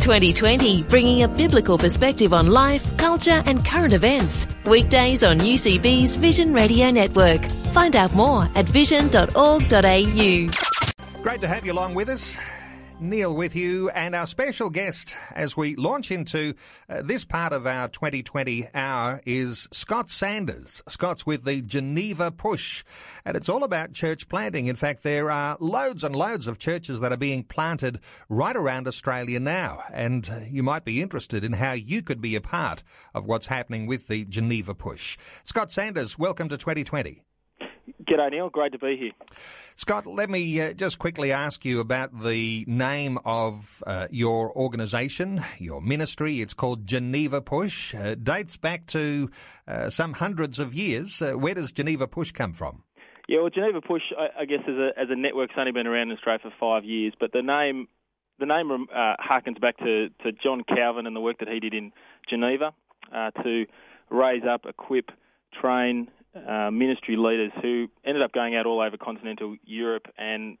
2020, bringing a biblical perspective on life, culture, and current events. Weekdays on UCB's Vision Radio Network. Find out more at vision.org.au. Great to have you along with us. Neil with you and our special guest as we launch into uh, this part of our 2020 hour is Scott Sanders. Scott's with the Geneva Push and it's all about church planting. In fact, there are loads and loads of churches that are being planted right around Australia now and you might be interested in how you could be a part of what's happening with the Geneva Push. Scott Sanders, welcome to 2020. G'day, Neil. Great to be here. Scott, let me uh, just quickly ask you about the name of uh, your organisation, your ministry. It's called Geneva Push. Uh, dates back to uh, some hundreds of years. Uh, where does Geneva Push come from? Yeah, well, Geneva Push, I, I guess, as a as a network's only been around in Australia for five years, but the name the name uh, harkens back to, to John Calvin and the work that he did in Geneva to raise up, equip, train, uh, ministry leaders who ended up going out all over continental Europe and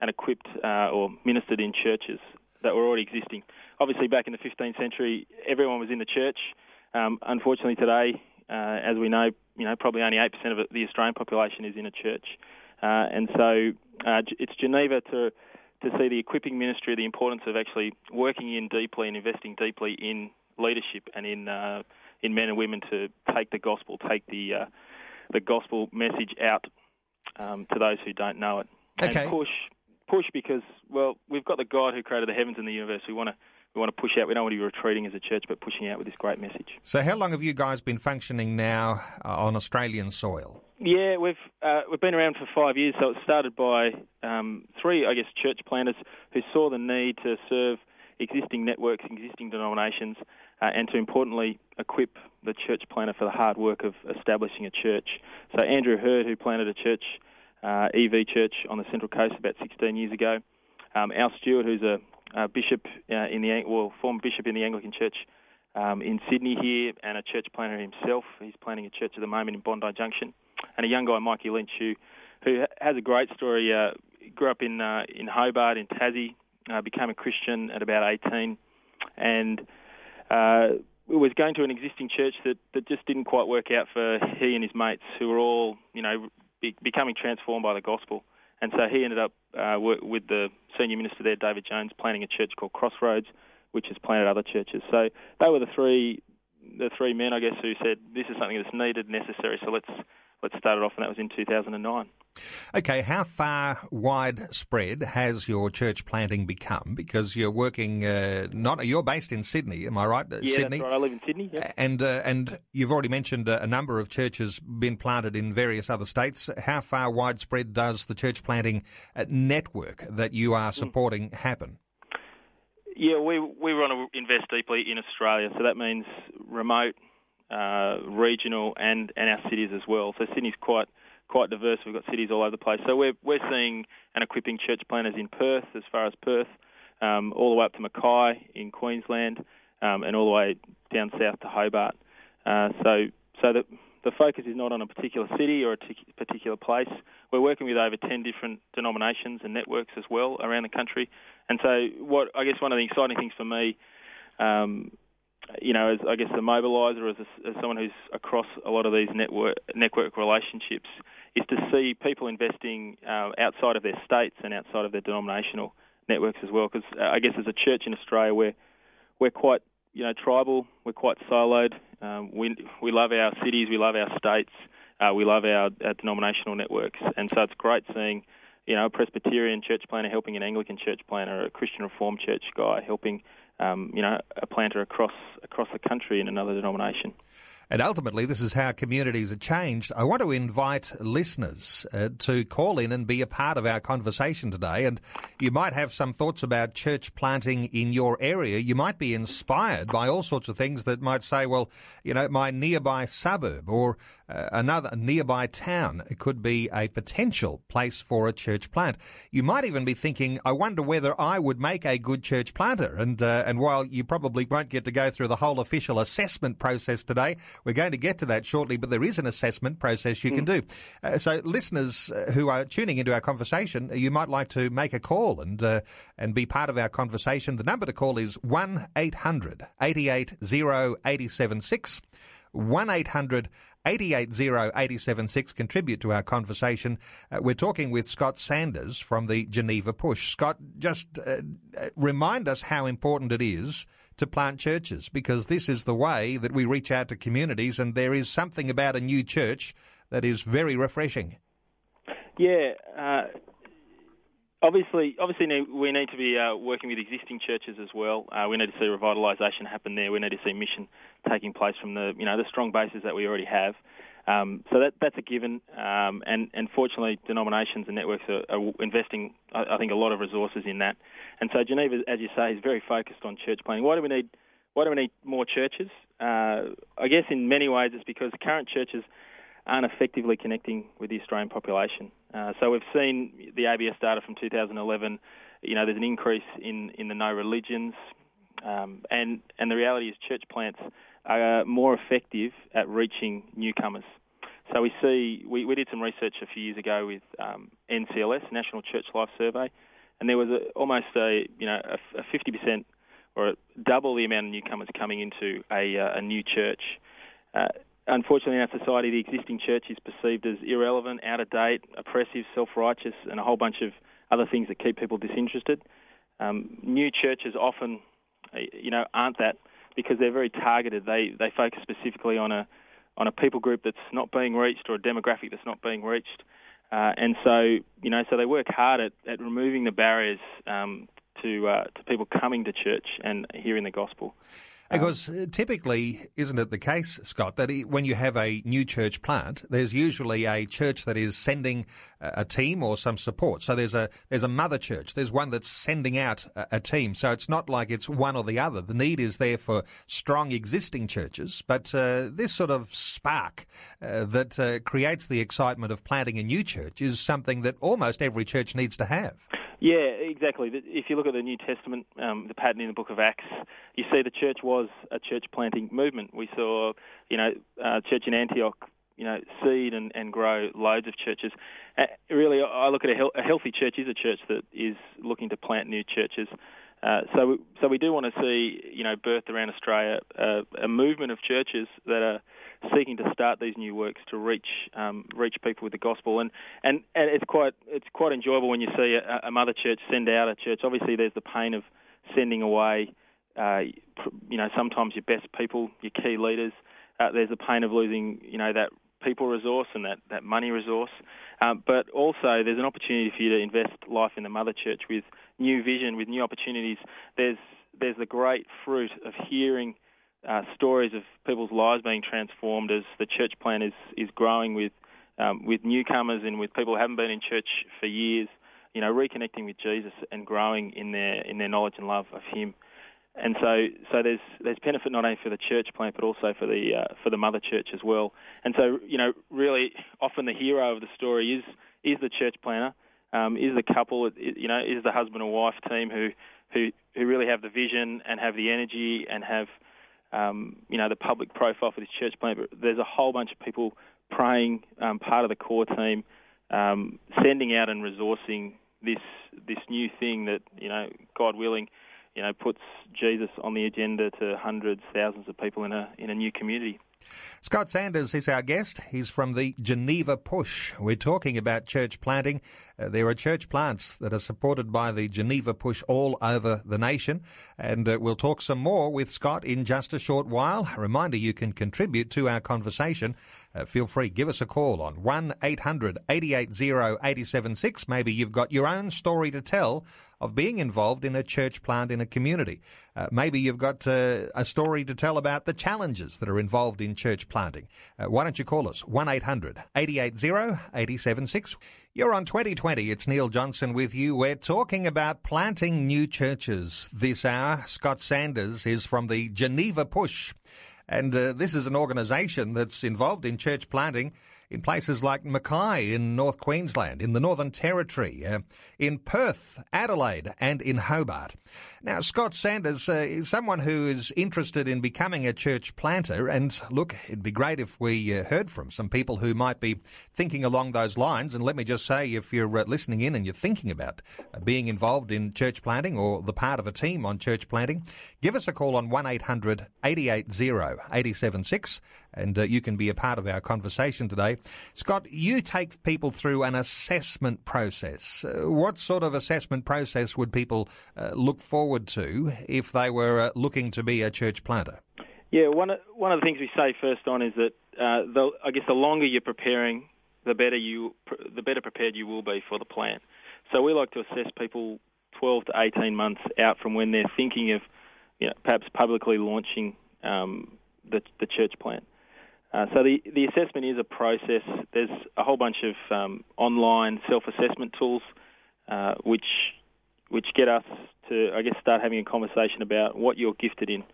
and equipped uh, or ministered in churches that were already existing. Obviously, back in the 15th century, everyone was in the church. Um, unfortunately, today, uh, as we know, you know probably only 8% of the Australian population is in a church, uh, and so uh, it's Geneva to to see the equipping ministry, the importance of actually working in deeply and investing deeply in leadership and in in men and women to take the gospel, take the the gospel message out um, to those who don't know it. Okay. And push, push because well, we've got the God who created the heavens and the universe. We want to we want to push out. We don't want to be retreating as a church, but pushing out with this great message. So, how long have you guys been functioning now uh, on Australian soil? Yeah, we've uh, we've been around for five years. So it started by um, three, I guess, church planters who saw the need to serve existing networks, existing denominations, uh, and to importantly equip the church planter for the hard work of establishing a church. So Andrew Heard, who planted a church, uh, EV Church on the Central Coast about 16 years ago, um, Al Stewart, who's a, a bishop uh, in the well, former bishop in the Anglican Church um, in Sydney here, and a church planter himself. He's planting a church at the moment in Bondi Junction, and a young guy, Mikey Lynch, who who has a great story. Uh, grew up in uh, in Hobart in Tassie, uh, became a Christian at about 18, and uh, was going to an existing church that, that just didn't quite work out for he and his mates, who were all, you know, be, becoming transformed by the gospel. And so he ended up uh, with the senior minister there, David Jones, planning a church called Crossroads, which has planted other churches. So they were the three, the three men, I guess, who said this is something that's needed, necessary. So let's let's start it off, and that was in 2009. Okay, how far widespread has your church planting become? Because you're working uh, not you're based in Sydney, am I right? Yeah, Sydney. that's right. I live in Sydney. Yeah. And uh, and you've already mentioned a number of churches been planted in various other states. How far widespread does the church planting uh, network that you are hmm. supporting mm. happen? Yeah, we we want to invest deeply in Australia, so that means remote, uh, regional, and and our cities as well. So Sydney's quite quite diverse. We've got cities all over the place. So we're we're seeing and equipping church planters in Perth, as far as Perth, um, all the way up to Mackay in Queensland, um, and all the way down south to Hobart. Uh, so so the the focus is not on a particular city or a t- particular place. We're working with over 10 different denominations and networks as well around the country. And so, what I guess one of the exciting things for me um, you know, as I guess the mobiliser, as, a, as someone who's across a lot of these network network relationships, is to see people investing uh, outside of their states and outside of their denominational networks as well. Because uh, I guess as a church in Australia, we're we're quite you know tribal, we're quite siloed. Um, we we love our cities, we love our states, uh, we love our, our denominational networks, and so it's great seeing you know a Presbyterian church planter helping an Anglican church planter, a Christian Reformed church guy helping um, you know, a planter across across the country in another denomination. And ultimately, this is how communities are changed. I want to invite listeners uh, to call in and be a part of our conversation today. And you might have some thoughts about church planting in your area. You might be inspired by all sorts of things that might say, well, you know, my nearby suburb or uh, another nearby town could be a potential place for a church plant. You might even be thinking, I wonder whether I would make a good church planter. And uh, and while you probably won't get to go through the whole official assessment process today, we're going to get to that shortly, but there is an assessment process you mm. can do. Uh, so, listeners uh, who are tuning into our conversation, you might like to make a call and uh, and be part of our conversation. The number to call is one 800 880 876 1 800 880 contribute to our conversation. Uh, we're talking with Scott Sanders from the Geneva Push. Scott, just uh, uh, remind us how important it is to plant churches because this is the way that we reach out to communities and there is something about a new church that is very refreshing. Yeah, uh, Obviously, obviously, we need to be uh, working with existing churches as well. Uh, we need to see revitalisation happen there. We need to see mission taking place from the, you know, the strong bases that we already have. Um, so that that's a given. Um, and and fortunately, denominations and networks are, are investing, I, I, think, a lot of resources in that. And so Geneva, as you say, is very focused on church planting. Why do we need Why do we need more churches? Uh, I guess in many ways it's because current churches aren't effectively connecting with the Australian population. Uh, so we've seen the ABS data from 2011. You know, there's an increase in, in the no religions, um, and and the reality is church plants are more effective at reaching newcomers. So we see we, we did some research a few years ago with um, NCLS National Church Life Survey, and there was a, almost a you know a, 50% or double the amount of newcomers coming into a, uh, a new church. Uh, unfortunately, in our society, the existing church is perceived as irrelevant, out of date, oppressive, self righteous, and a whole bunch of other things that keep people disinterested. Um, new churches often, you know, aren't that because they're very targeted. They they focus specifically on a on a people group that's not being reached or a demographic that's not being reached, uh, and so you know, so they work hard at, at removing the barriers um, to uh, to people coming to church and hearing the gospel. Because uh, typically, isn't it the case, Scott, that when you have a new church plant, there's usually a church that is sending a team or some support. So there's a there's a mother church. There's one that's sending out a, team. So it's not like it's one or the other. The need is there for strong existing churches, but uh, this sort of spark uh, that uh, creates the excitement of planting a new church is something that almost every church needs to have. Yeah, exactly. If you look at the New Testament, um, the pattern in the book of Acts, you see the church was a church planting movement. We saw, you know, uh, church in Antioch, you know, seed and, and grow loads of churches. Uh, really, I look at a, he- a healthy church is a church that is looking to plant new churches. Uh, so, so we do want to see, you know, birth around Australia uh, a movement of churches that are seeking to start these new works to reach um, reach people with the gospel, and, and and it's quite it's quite enjoyable when you see a, a mother church send out a church. Obviously, there's the pain of sending away, uh, you know, sometimes your best people, your key leaders. Uh, there's the pain of losing, you know, that people resource and that, that money resource. Um, but also, there's an opportunity for you to invest life in the mother church with new vision, with new opportunities. There's there's the great fruit of hearing uh, stories of people's lives being transformed as the church plan is is growing with um, with newcomers and with people who haven't been in church for years. You know, reconnecting with Jesus and growing in their in their knowledge and love of Him. And so, so there's there's benefit not only for the church plant but also for the uh, for the mother church as well. And so, you know, really often the hero of the story is is the church planter, um, is the couple, you know, is the husband and wife team who who who really have the vision and have the energy and have um, you know, the public profile for this church plant, but there's a whole bunch of people praying, um, part of the core team, um, sending out and resourcing this this new thing that you know, God willing, you know, puts Jesus on the agenda to hundreds, thousands of people in a in a new community. Scott Sanders is our guest. He's from the Geneva Push. We're talking about church planting. Uh, there are church plants that are supported by the Geneva Push all over the nation. And uh, we'll talk some more with Scott in just a short while. A reminder you can contribute to our conversation. Uh, feel free, give us a call on 1 800 880 876. Maybe you've got your own story to tell of being involved in a church plant in a community. Uh, maybe you've got uh, a story to tell about the challenges that are involved in church planting. Uh, why don't you call us 1 800 880 876? You're on 2020. It's Neil Johnson with you. We're talking about planting new churches this hour. Scott Sanders is from the Geneva Push. And uh, this is an organisation that's involved in church planting in places like Mackay in North Queensland, in the Northern Territory, uh, in Perth, Adelaide, and in Hobart. Now, Scott Sanders uh, is someone who is interested in becoming a church planter, and look, it'd be great if we uh, heard from some people who might be thinking along those lines. And let me just say, if you're uh, listening in and you're thinking about uh, being involved in church planting or the part of a team on church planting, give us a call on 1 800 880 876 and uh, you can be a part of our conversation today. Scott, you take people through an assessment process. Uh, what sort of assessment process would people uh, look forward to if they were uh, looking to be a church planter? Yeah, one of, one of the things we say first on is that uh, the, I guess the longer you're preparing, the better you the better prepared you will be for the plant. So we like to assess people 12 to 18 months out from when they're thinking of, you know, perhaps publicly launching um, the, the church plant. Uh, so the the assessment is a process. There's a whole bunch of um, online self-assessment tools, uh, which which get us to I guess start having a conversation about what you're gifted in,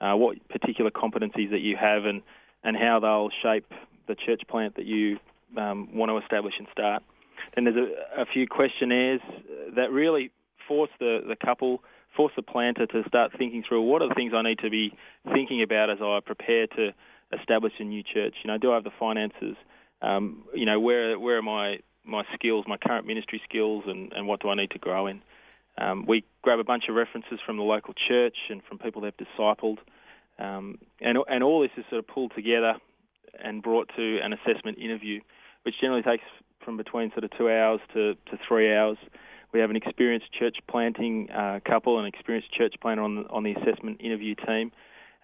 uh, what particular competencies that you have, and and how they'll shape the church plant that you um, want to establish and start. Then there's a, a few questionnaires that really force the, the couple, force the planter to start thinking through what are the things I need to be thinking about as I prepare to establish a new church? You know, do I have the finances? Um, you know, where where are my my skills, my current ministry skills, and, and what do I need to grow in? Um, we grab a bunch of references from the local church and from people they've discipled, um, and and all this is sort of pulled together and brought to an assessment interview, which generally takes from between sort of two hours to, to three hours. We have an experienced church planting uh, couple, an experienced church planter on the, on the assessment interview team,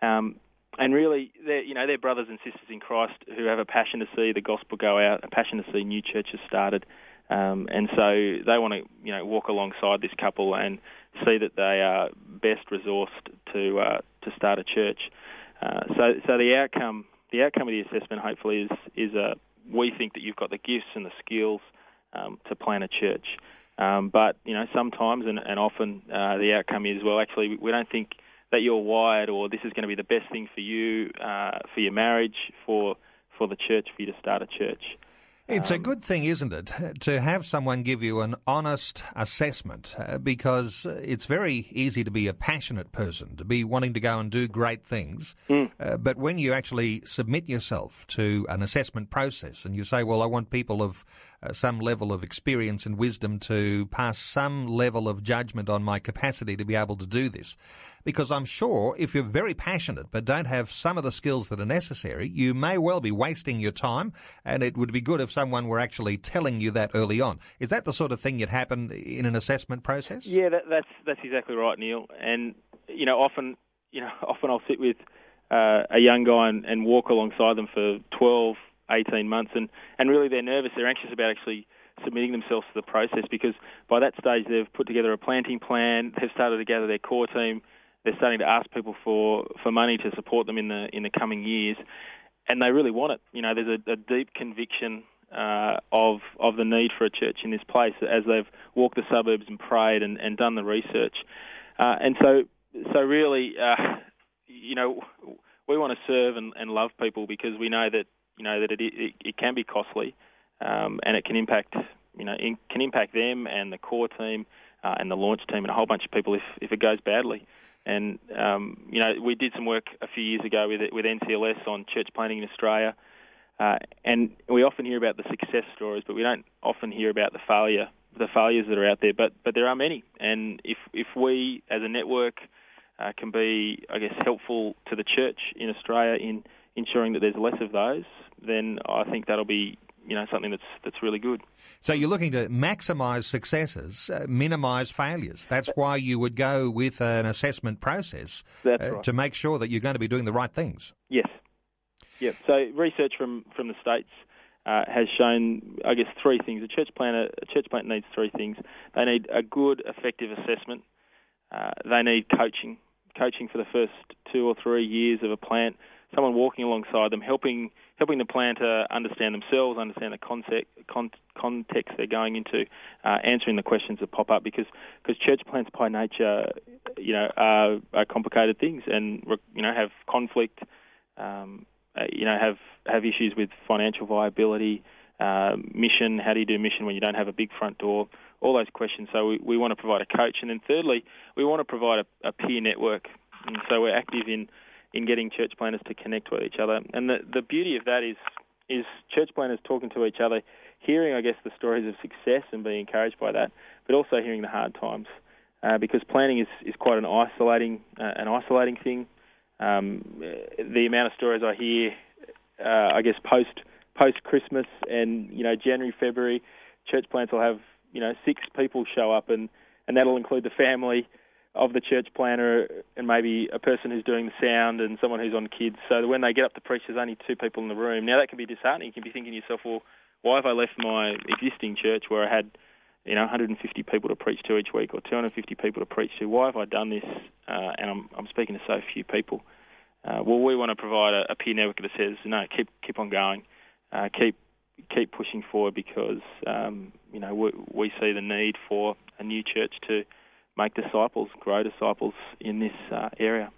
um, and really, they're you know they're brothers and sisters in Christ who have a passion to see the gospel go out, a passion to see new churches started, um, and so they want to you know walk alongside this couple and see that they are best resourced to uh, to start a church. Uh, so so the outcome the outcome of the assessment hopefully is is a we think that you've got the gifts and the skills um, to plan a church. Um, but you know sometimes and, and often uh, the outcome is well actually we don't think that you're wired or this is going to be the best thing for you, uh, for your marriage, for for the church, for you to start a church. It's um, a good thing, isn't it, to have someone give you an honest assessment uh, because it's very easy to be a passionate person, to be wanting to go and do great things. Mm. Uh, but when you actually submit yourself to an assessment process and you say, well, I want people of some level of experience and wisdom to pass some level of judgment on my capacity to be able to do this. Because I'm sure if you're very passionate but don't have some of the skills that are necessary, you may well be wasting your time, and it would be good if someone were actually telling you that early on. Is that the sort of thing that happen in an assessment process? Yeah, that, that's that's exactly right, Neil. And you know, often you know, often I'll sit with uh, a young guy and, and walk alongside them for 12, 18 months, and, and really they're nervous, they're anxious about actually submitting themselves to the process because by that stage they've put together a planting plan, they've started to gather their core team, they're starting to ask people for, for money to support them in the in the coming years, and they really want it. You know, there's a, a deep conviction uh, of of the need for a church in this place as they've walked the suburbs and prayed and, and done the research, uh, and so so really, uh, you know, we want to serve and, and love people because we know that you know that it it, it can be costly, um, and it can impact you know in, can impact them and the core team uh, and the launch team and a whole bunch of people if if it goes badly. And um, you know we did some work a few years ago with with NCLS on church planting in Australia, uh, and we often hear about the success stories, but we don't often hear about the failure the failures that are out there. But but there are many, and if if we as a network uh, can be, I guess, helpful to the church in Australia in ensuring that there's less of those, then I think that'll be you know something that's that's really good. So you're looking to maximise successes, uh, minimise failures. That's why you would go with an assessment process uh, right. to make sure that you're going to be doing the right things. Yes. Yep. So research from from the states. Uh, has shown, I guess, three things. A church planter, a church plant needs three things. They need a good, effective assessment. Uh, they need coaching, coaching for the first two or three years of a plant someone walking alongside them, helping helping the planter understand themselves, understand the concept, con- context they're going into, uh, answering the questions that pop up because because church plants by nature, you know, are, are complicated things and you know have conflict. Um, uh, you know, have have issues with financial viability, uh, mission. How do you do mission when you don't have a big front door? All those questions. So we, we want to provide a coach, and then thirdly, we want to provide a, a peer network. And so we're active in in getting church planters to connect with each other. And the the beauty of that is is church planters talking to each other, hearing, I guess, the stories of success and being encouraged by that, but also hearing the hard times. Uh, because planning is, is quite an isolating uh, an isolating thing. Um, the amount of stories I hear, uh, I guess post post Christmas and you know January February, church plants will have you know six people show up and and that'll include the family of the church planter and maybe a person who's doing the sound and someone who's on kids. So when they get up to preach, there's only two people in the room. Now that can be disheartening. You can be thinking to yourself, well, why have I left my existing church where I had you know 150 people to preach to each week or 250 people to preach to? Why have I done this? Uh, and I'm I'm speaking to so few people. Uh, well, we want to provide a, a peer network that says, no, keep keep on going, uh, keep keep pushing forward because um, you know we, we see the need for a new church to make disciples, grow disciples in this uh, area.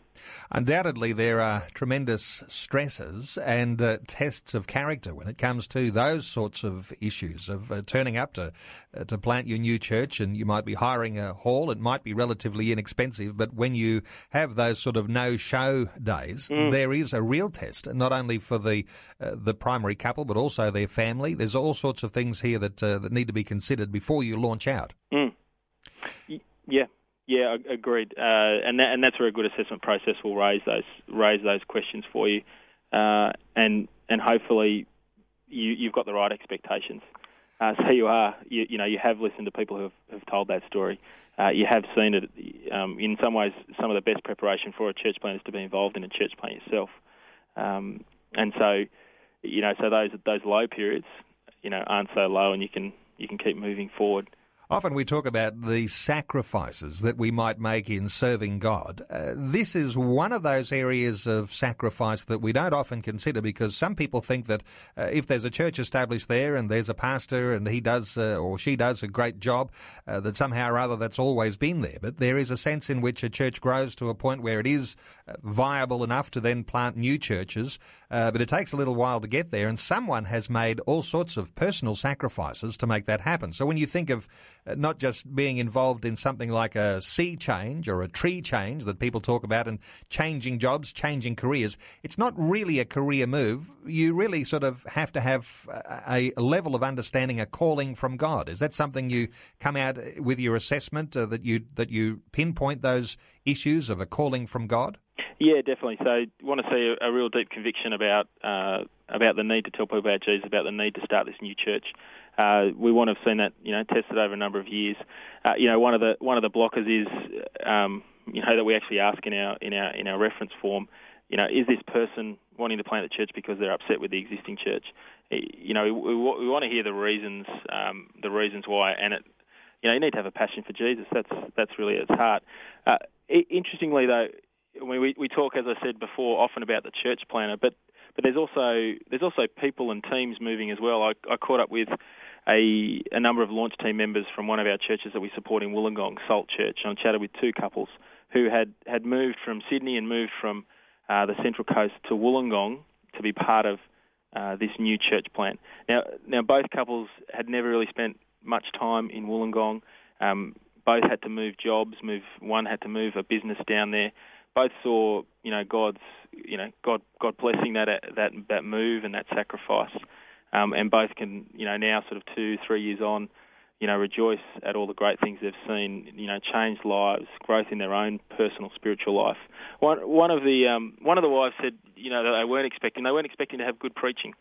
Undoubtedly, there are tremendous stresses and uh, tests of character when it comes to those sorts of issues of uh, turning up to uh, to plant your new church, and you might be hiring a hall. It might be relatively inexpensive, but when you have those sort of no-show days, mm. there is a real test, not only for the uh, the primary couple but also their family. There's all sorts of things here that uh, that need to be considered before you launch out. Mm. Yeah, yeah, agreed. Uh, and that, and that's where a good assessment process will raise those raise those questions for you, uh, and and hopefully you you've got the right expectations. Uh, so you are you, you know you have listened to people who have, have told that story. Uh, you have seen it. Um, in some ways, some of the best preparation for a church plan is to be involved in a church plan yourself. Um, and so, you know, so those those low periods, you know, aren't so low, and you can you can keep moving forward. Often we talk about the sacrifices that we might make in serving God. Uh, this is one of those areas of sacrifice that we don't often consider because some people think that uh, if there's a church established there and there's a pastor and he does uh, or she does a great job, uh, that somehow or other that's always been there. But there is a sense in which a church grows to a point where it is uh, viable enough to then plant new churches, uh, but it takes a little while to get there, and someone has made all sorts of personal sacrifices to make that happen. So when you think of not just being involved in something like a sea change or a tree change that people talk about and changing jobs, changing careers. It's not really a career move. You really sort of have to have a level of understanding, a calling from God. Is that something you come out with your assessment uh, that you that you pinpoint those issues of a calling from God? Yeah, definitely. So, you want to see a, a real deep conviction about uh, about the need to tell people about Jesus, about the need to start this new church. Uh, we want to have seen that you know tested over a number of years. Uh, you know, one of the one of the blockers is um, you know that we actually ask in our in our in our reference form. You know, is this person wanting to plant the church because they're upset with the existing church? You know, we, we, we want to hear the reasons um, the reasons why, and it you know you need to have a passion for Jesus. That's that's really at its heart. Uh, interestingly, though, we we talk, as I said before, often about the church planter, but but there's also there's also people and teams moving as well. I, I caught up with a, a number of launch team members from one of our churches that we support in Wollongong, Salt Church, and I chatted with two couples who had, had moved from Sydney and moved from uh, the Central Coast to Wollongong to be part of uh, this new church plant. Now, now both couples had never really spent much time in Wollongong. Um, both had to move jobs. Move one had to move a business down there. Both saw, you know, God's, you know, God, God blessing that that that move and that sacrifice um, and both can, you know, now sort of two, three years on, you know, rejoice at all the great things they've seen, you know, change lives, growth in their own personal spiritual life. One one of the um, one of the wives said, you know, that they weren't expecting they weren't expecting to have good preaching.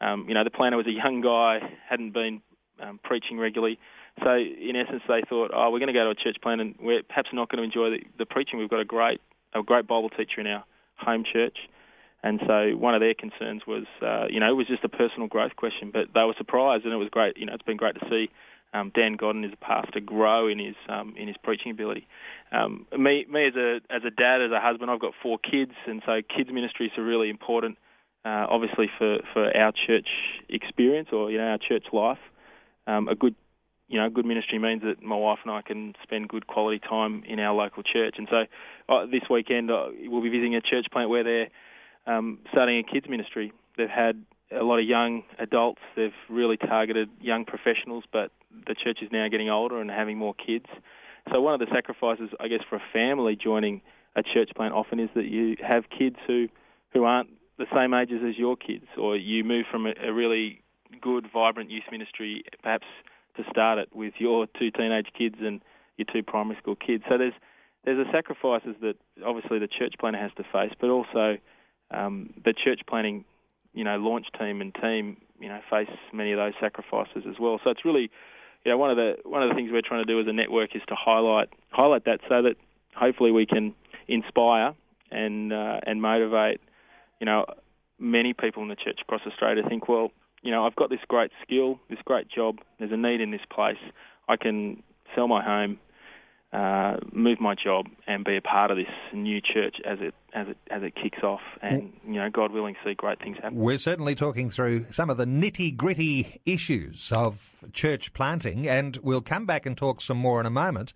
Um, you know, the planner was a young guy, hadn't been um, preaching regularly. So in essence, they thought, oh, we're going to go to a church plan and we're perhaps not going to enjoy the, the preaching. We've got a great a great Bible teacher in our home church. And so one of their concerns was, uh, you know, it was just a personal growth question, but they were surprised, and it was great. You know, it's been great to see um, Dan Godden as a pastor grow in his um, in his preaching ability. Um, me, me as a as a dad, as a husband, I've got four kids, and so kids ministries are really important, uh, obviously for for our church experience or you know our church life. Um, a good you know, good ministry means that my wife and I can spend good quality time in our local church. And so uh, this weekend uh, we'll be visiting a church plant where they're um, starting a kids ministry. They've had a lot of young adults. They've really targeted young professionals, but the church is now getting older and having more kids. So one of the sacrifices, I guess, for a family joining a church plant often is that you have kids who who aren't the same ages as your kids, or you move from a, a really good, vibrant youth ministry, perhaps to start it with your two teenage kids and your two primary school kids. So there's there's the sacrifices that obviously the church planter has to face, but also um, the church planning, you know, launch team and team, you know, face many of those sacrifices as well. So it's really, you know, one of the one of the things we're trying to do as a network is to highlight highlight that so that hopefully we can inspire and uh, and motivate, you know, many people in the church across Australia to think, well, you know, I've got this great skill, this great job. There's a need in this place. I can sell my home, uh, move my job and be a part of this new church as it as it as it kicks off, and you know, God willing, see great things happen. We're certainly talking through some of the nitty gritty issues of church planting, and we'll come back and talk some more in a moment.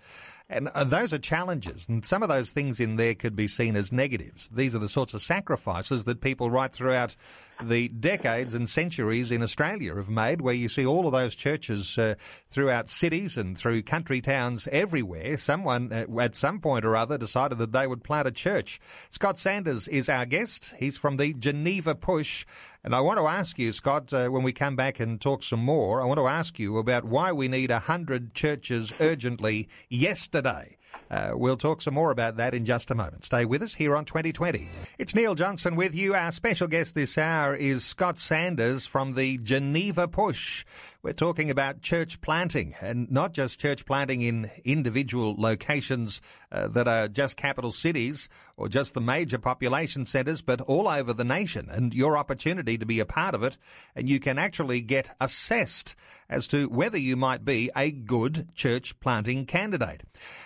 And uh, those are challenges, and some of those things in there could be seen as negatives. These are the sorts of sacrifices that people right throughout the decades and centuries in Australia have made, where you see all of those churches uh, throughout cities and through country towns everywhere. Someone uh, at some point or other decided that they would plant a church. Scott Sanders is our guest. He's from the Geneva Push. And I want to ask you, Scott, uh, when we come back and talk some more, I want to ask you about why we need 100 churches urgently yesterday. Uh, we'll talk some more about that in just a moment. Stay with us here on 2020. It's Neil Johnson with you. Our special guest this hour is Scott Sanders from the Geneva Push. We're talking about church planting and not just church planting in individual locations uh, that are just capital cities or just the major population centres, but all over the nation and your opportunity to be a part of it. And you can actually get assessed as to whether you might be a good church planting candidate.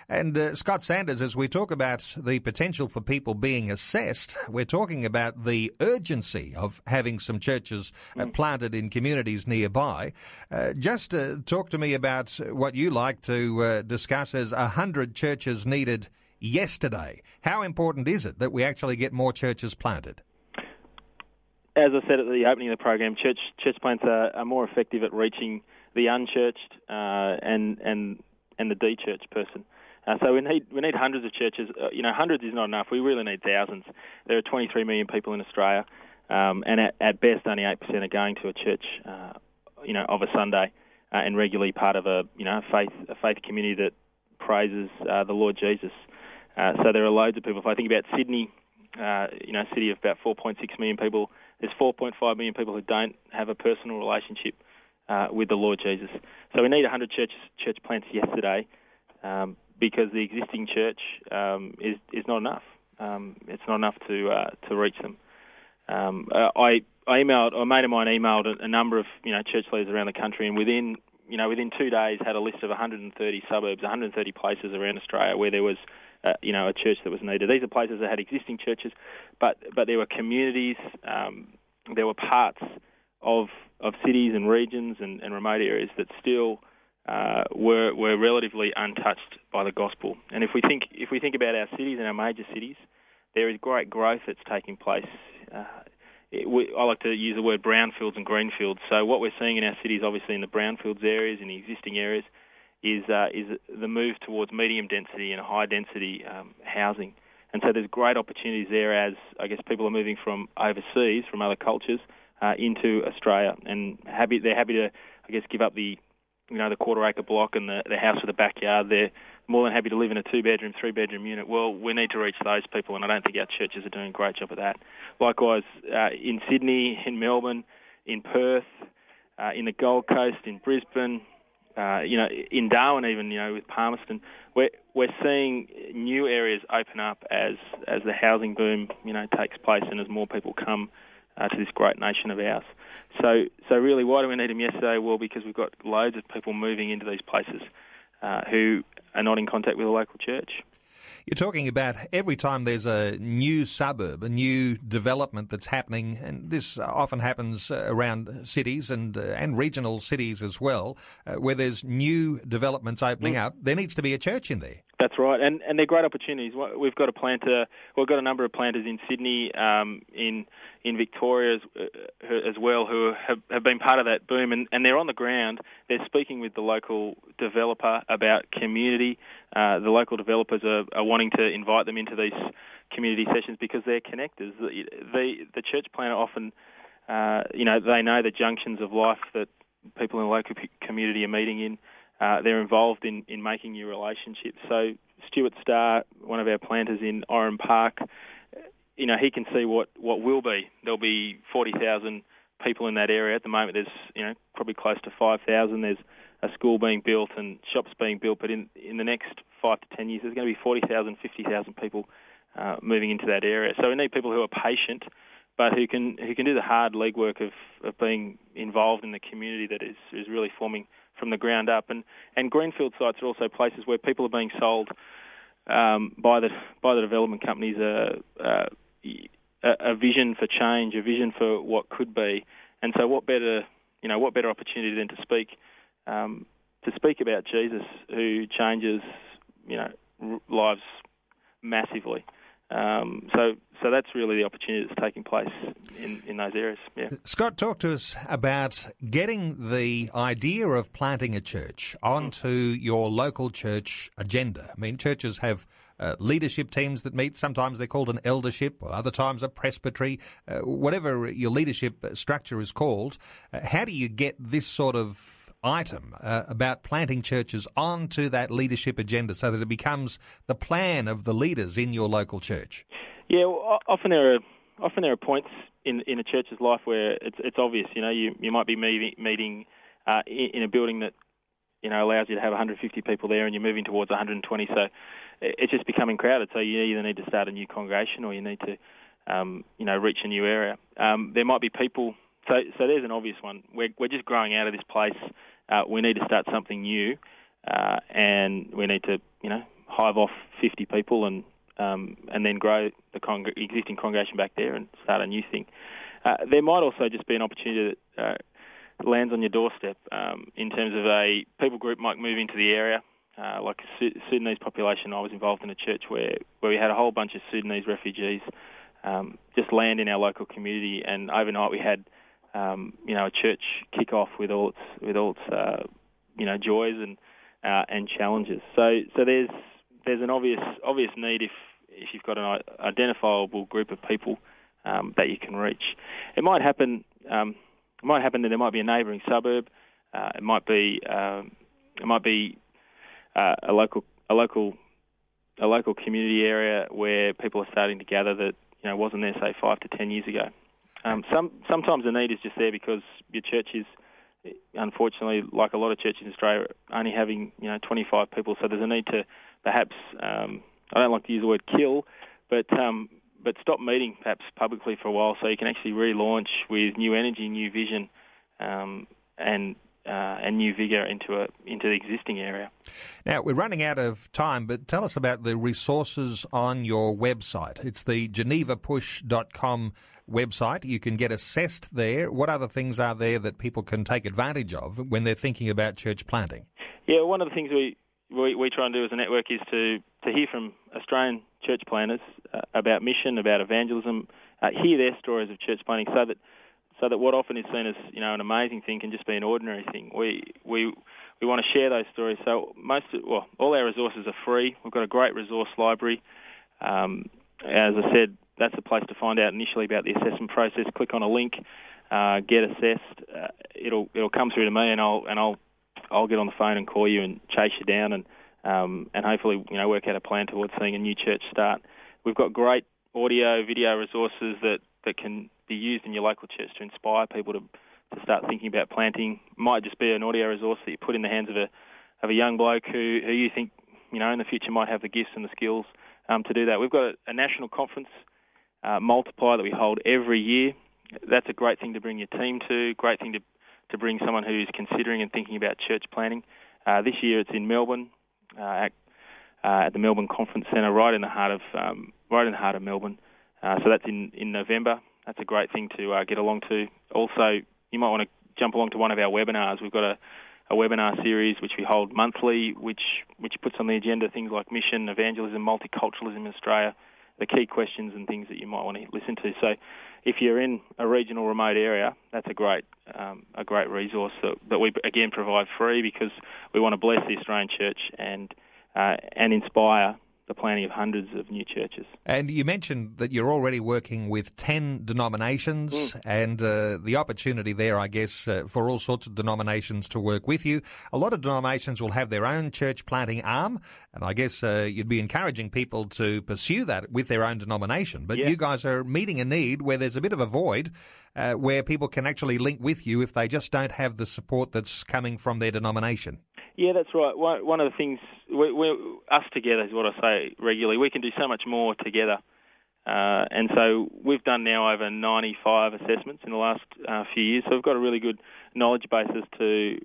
And uh, Scott Sanders, as we talk about the potential for people being assessed, we're talking about the urgency of having some churches uh, planted in communities nearby. Uh, just uh, talk to me about what you like to uh, discuss as 100 churches needed yesterday. How important is it that we actually get more churches planted? As I said at the opening of the program, church church plants are, are more effective at reaching the unchurched uh, and and and the de-churched person. Uh, so we need we need hundreds of churches. Uh, you know, hundreds is not enough. We really need thousands. There are 23 million people in Australia, um, and at, at, best, only eight percent are going to a church. Uh, you know, of a Sunday, uh, and regularly part of a you know faith a faith community that praises uh, the Lord Jesus. Uh, so there are loads of people. If I think about Sydney, you know, city of about 4.6 million people, there's 4.5 million people who don't have a personal relationship with the Lord Jesus. So we need 100 church church plants yesterday. Um, because the existing church um, is is not enough. Um, it's not enough to uh, to reach them. Um, uh, I I emailed, a mate of mine emailed a, a, number of you know church leaders around the country, and within you know within two days had a list of 130 suburbs, 130 places around Australia where there was uh, you know a church that was needed. These are places that had existing churches, but but there were communities, um, there were parts of of cities and regions and, and remote areas that still uh, were were relatively untouched by the gospel. And if we think if we think about our cities and our major cities, there is great growth that's taking place. Uh, we, I like to use the word brownfields and greenfields. So what we're seeing in our cities, obviously in the brownfields areas, in the existing areas, is uh, is the move towards medium density and high density um, housing. And so there's great opportunities there as I guess people are moving from overseas, from other cultures, uh, into Australia, and happy they're happy to I guess give up the you know, the quarter acre block and the, the house with a backyard, they're more than happy to live in a two bedroom, three bedroom unit. Well, we need to reach those people, and I don't think our churches are doing a great job of that. Likewise, uh, in Sydney, in Melbourne, in Perth, uh, in the Gold Coast, in Brisbane, uh, you know, in Darwin, even you know, with Palmerston, we're we're seeing new areas open up as as the housing boom, you know, takes place and as more people come uh, to this great nation of ours. So, so really, why do we need them yesterday? Well, because we've got loads of people moving into these places uh, who are not in contact with a local church. You're talking about every time there's a new suburb, a new development that's happening, and this often happens uh, around cities and uh, and regional cities as well, uh, where there's new developments opening mm. up. There needs to be a church in there. That's right, and and they're great opportunities. We've got a planter, we've got a number of planters in Sydney, um, in in Victoria as, uh, as well, who have, have been part of that boom, and, and they're on the ground. They're speaking with the local developer about community. Uh, the local developers are, are wanting to invite them into these community sessions because they're connectors. The the, the church planter often, uh, you know, they know the junctions of life that people in the local community are meeting in. Uh, they're involved in, in making new relationships. So Stuart Starr, one of our planters in Oran Park, you know, he can see what, what will be. There'll be 40,000 people in that area. At the moment, there's, you know, probably close to 5,000. There's a school being built and shops being built, but in, in the next five to 10 years, there's going to be 40,000, 50,000 people uh, moving into that area. So we need people who are patient, but who can who can do the hard legwork of, of being involved in the community that is, is really forming – from the ground up. And, and greenfield sites are also places where people are being sold um, by the by the development companies a, a, a vision for change, a vision for what could be. And so, what better you know what better opportunity than to speak um, to speak about Jesus, who changes you know lives massively. Um, so, so that's really the opportunity that's taking place in, in those areas. Yeah. Scott, talk to us about getting the idea of planting a church onto your local church agenda. I mean, churches have uh, leadership teams that meet. Sometimes they're called an eldership, or other times a presbytery. Uh, whatever your leadership structure is called, uh, how do you get this sort of item uh, about planting churches onto that leadership agenda so that it becomes the plan of the leaders in your local church? Yeah, well, often there are often there are points in in a church's life where it's it's obvious. You know, you you might be meeting meeting uh, in a building that you know allows you to have 150 people there, and you're moving towards 120. So it's just becoming crowded. So you either need to start a new congregation or you need to um, you know reach a new area. Um, there might be people. So so there's an obvious one. We're we're just growing out of this place uh, we need to start something new, uh, and we need to, you know, hive off 50 people and um, and then grow the con- existing congregation back there and start a new thing. Uh, there might also just be an opportunity that uh, lands on your doorstep um, in terms of a people group might move into the area. Uh, like Su- Sudanese population, I was involved in a church where, where we had a whole bunch of Sudanese refugees um, just land in our local community, and overnight we had um, you know, a church kick off with all its with all its uh, you know joys and uh, and challenges. So so there's there's an obvious obvious need if if you've got an identifiable group of people um, that you can reach. It might happen. Um, it might happen that there might be a neighbouring suburb. Uh, it might be um, it might be uh, a local a local a local community area where people are starting to gather that you know wasn't there say five to ten years ago. Um, some sometimes the need is just there because your church is, unfortunately, like a lot of churches in Australia, only having you know 25 people. So there's a need to perhaps um, I don't like to use the word kill, but um, but stop meeting perhaps publicly for a while so you can actually relaunch with new energy, new vision, um, and uh, and new vigour into a into the existing area. Now we're running out of time, but tell us about the resources on your website. It's the GenevaPush.com website. You can get assessed there. What other things are there that people can take advantage of when they're thinking about church planting? Yeah, one of the things we, we, we try and do as a network is to, to hear from Australian church planters uh, about mission, about evangelism, uh, hear their stories of church planting, so that so that what often is seen as you know an amazing thing can just be an ordinary thing. We we we want to share those stories. So most well, all our resources are free. We've got a great resource library. Um, as I said, that's the place to find out initially about the assessment process. Click on a link, uh, get assessed. Uh, it'll it'll come through to me, and I'll and I'll I'll get on the phone and call you and chase you down, and um, and hopefully you know work out a plan towards seeing a new church start. We've got great audio, video resources that that can be used in your local church to inspire people to to start thinking about planting. Might just be an audio resource that you put in the hands of a of a young bloke who who you think you know in the future might have the gifts and the skills um, to do that. We've got a, a national conference uh, multiplier that we hold every year. That's a great thing to bring your team to. Great thing to to bring someone who's considering and thinking about church planning. Uh, this year it's in Melbourne uh, at, uh, at the Melbourne Conference Centre, right in the heart of um, right in the heart of Melbourne. Uh, so that's in in November. That's a great thing to get along to. Also, you might want to jump along to one of our webinars. We've got a a webinar series which we hold monthly, which which puts on the agenda things like mission, evangelism, multiculturalism in Australia, the key questions and things that you might want to listen to. So, if you're in a regional remote area, that's a great um, a great resource that, that we again provide free because we want to bless the Australian Church and uh, and inspire the planning of hundreds of new churches. And you mentioned that you're already working with 10 denominations mm. and uh, the opportunity there, I guess, uh, for all sorts of denominations to work with you. A lot of denominations will have their own church planting arm, and I guess uh, you'd be encouraging people to pursue that with their own denomination. But yeah. you guys are meeting a need where there's a bit of a void. Uh, where people can actually link with you if they just don't have the support that's coming from their denomination. Yeah, that's right. One of the things, we, we, us together is what I say regularly. We can do so much more together. Uh, and so we've done now over 95 assessments in the last uh, few years. So we've got a really good knowledge basis to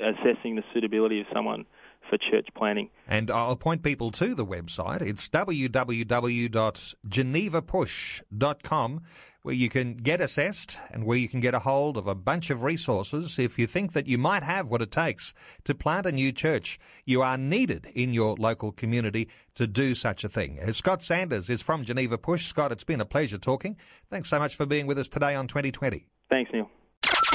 assessing the suitability of someone for church planting. And I'll point people to the website. It's www.genevapush.com where you can get assessed and where you can get a hold of a bunch of resources if you think that you might have what it takes to plant a new church. You are needed in your local community to do such a thing. Uh, Scott Sanders is from Geneva Push. Scott, it's been a pleasure talking. Thanks so much for being with us today on 2020. Thanks, Neil.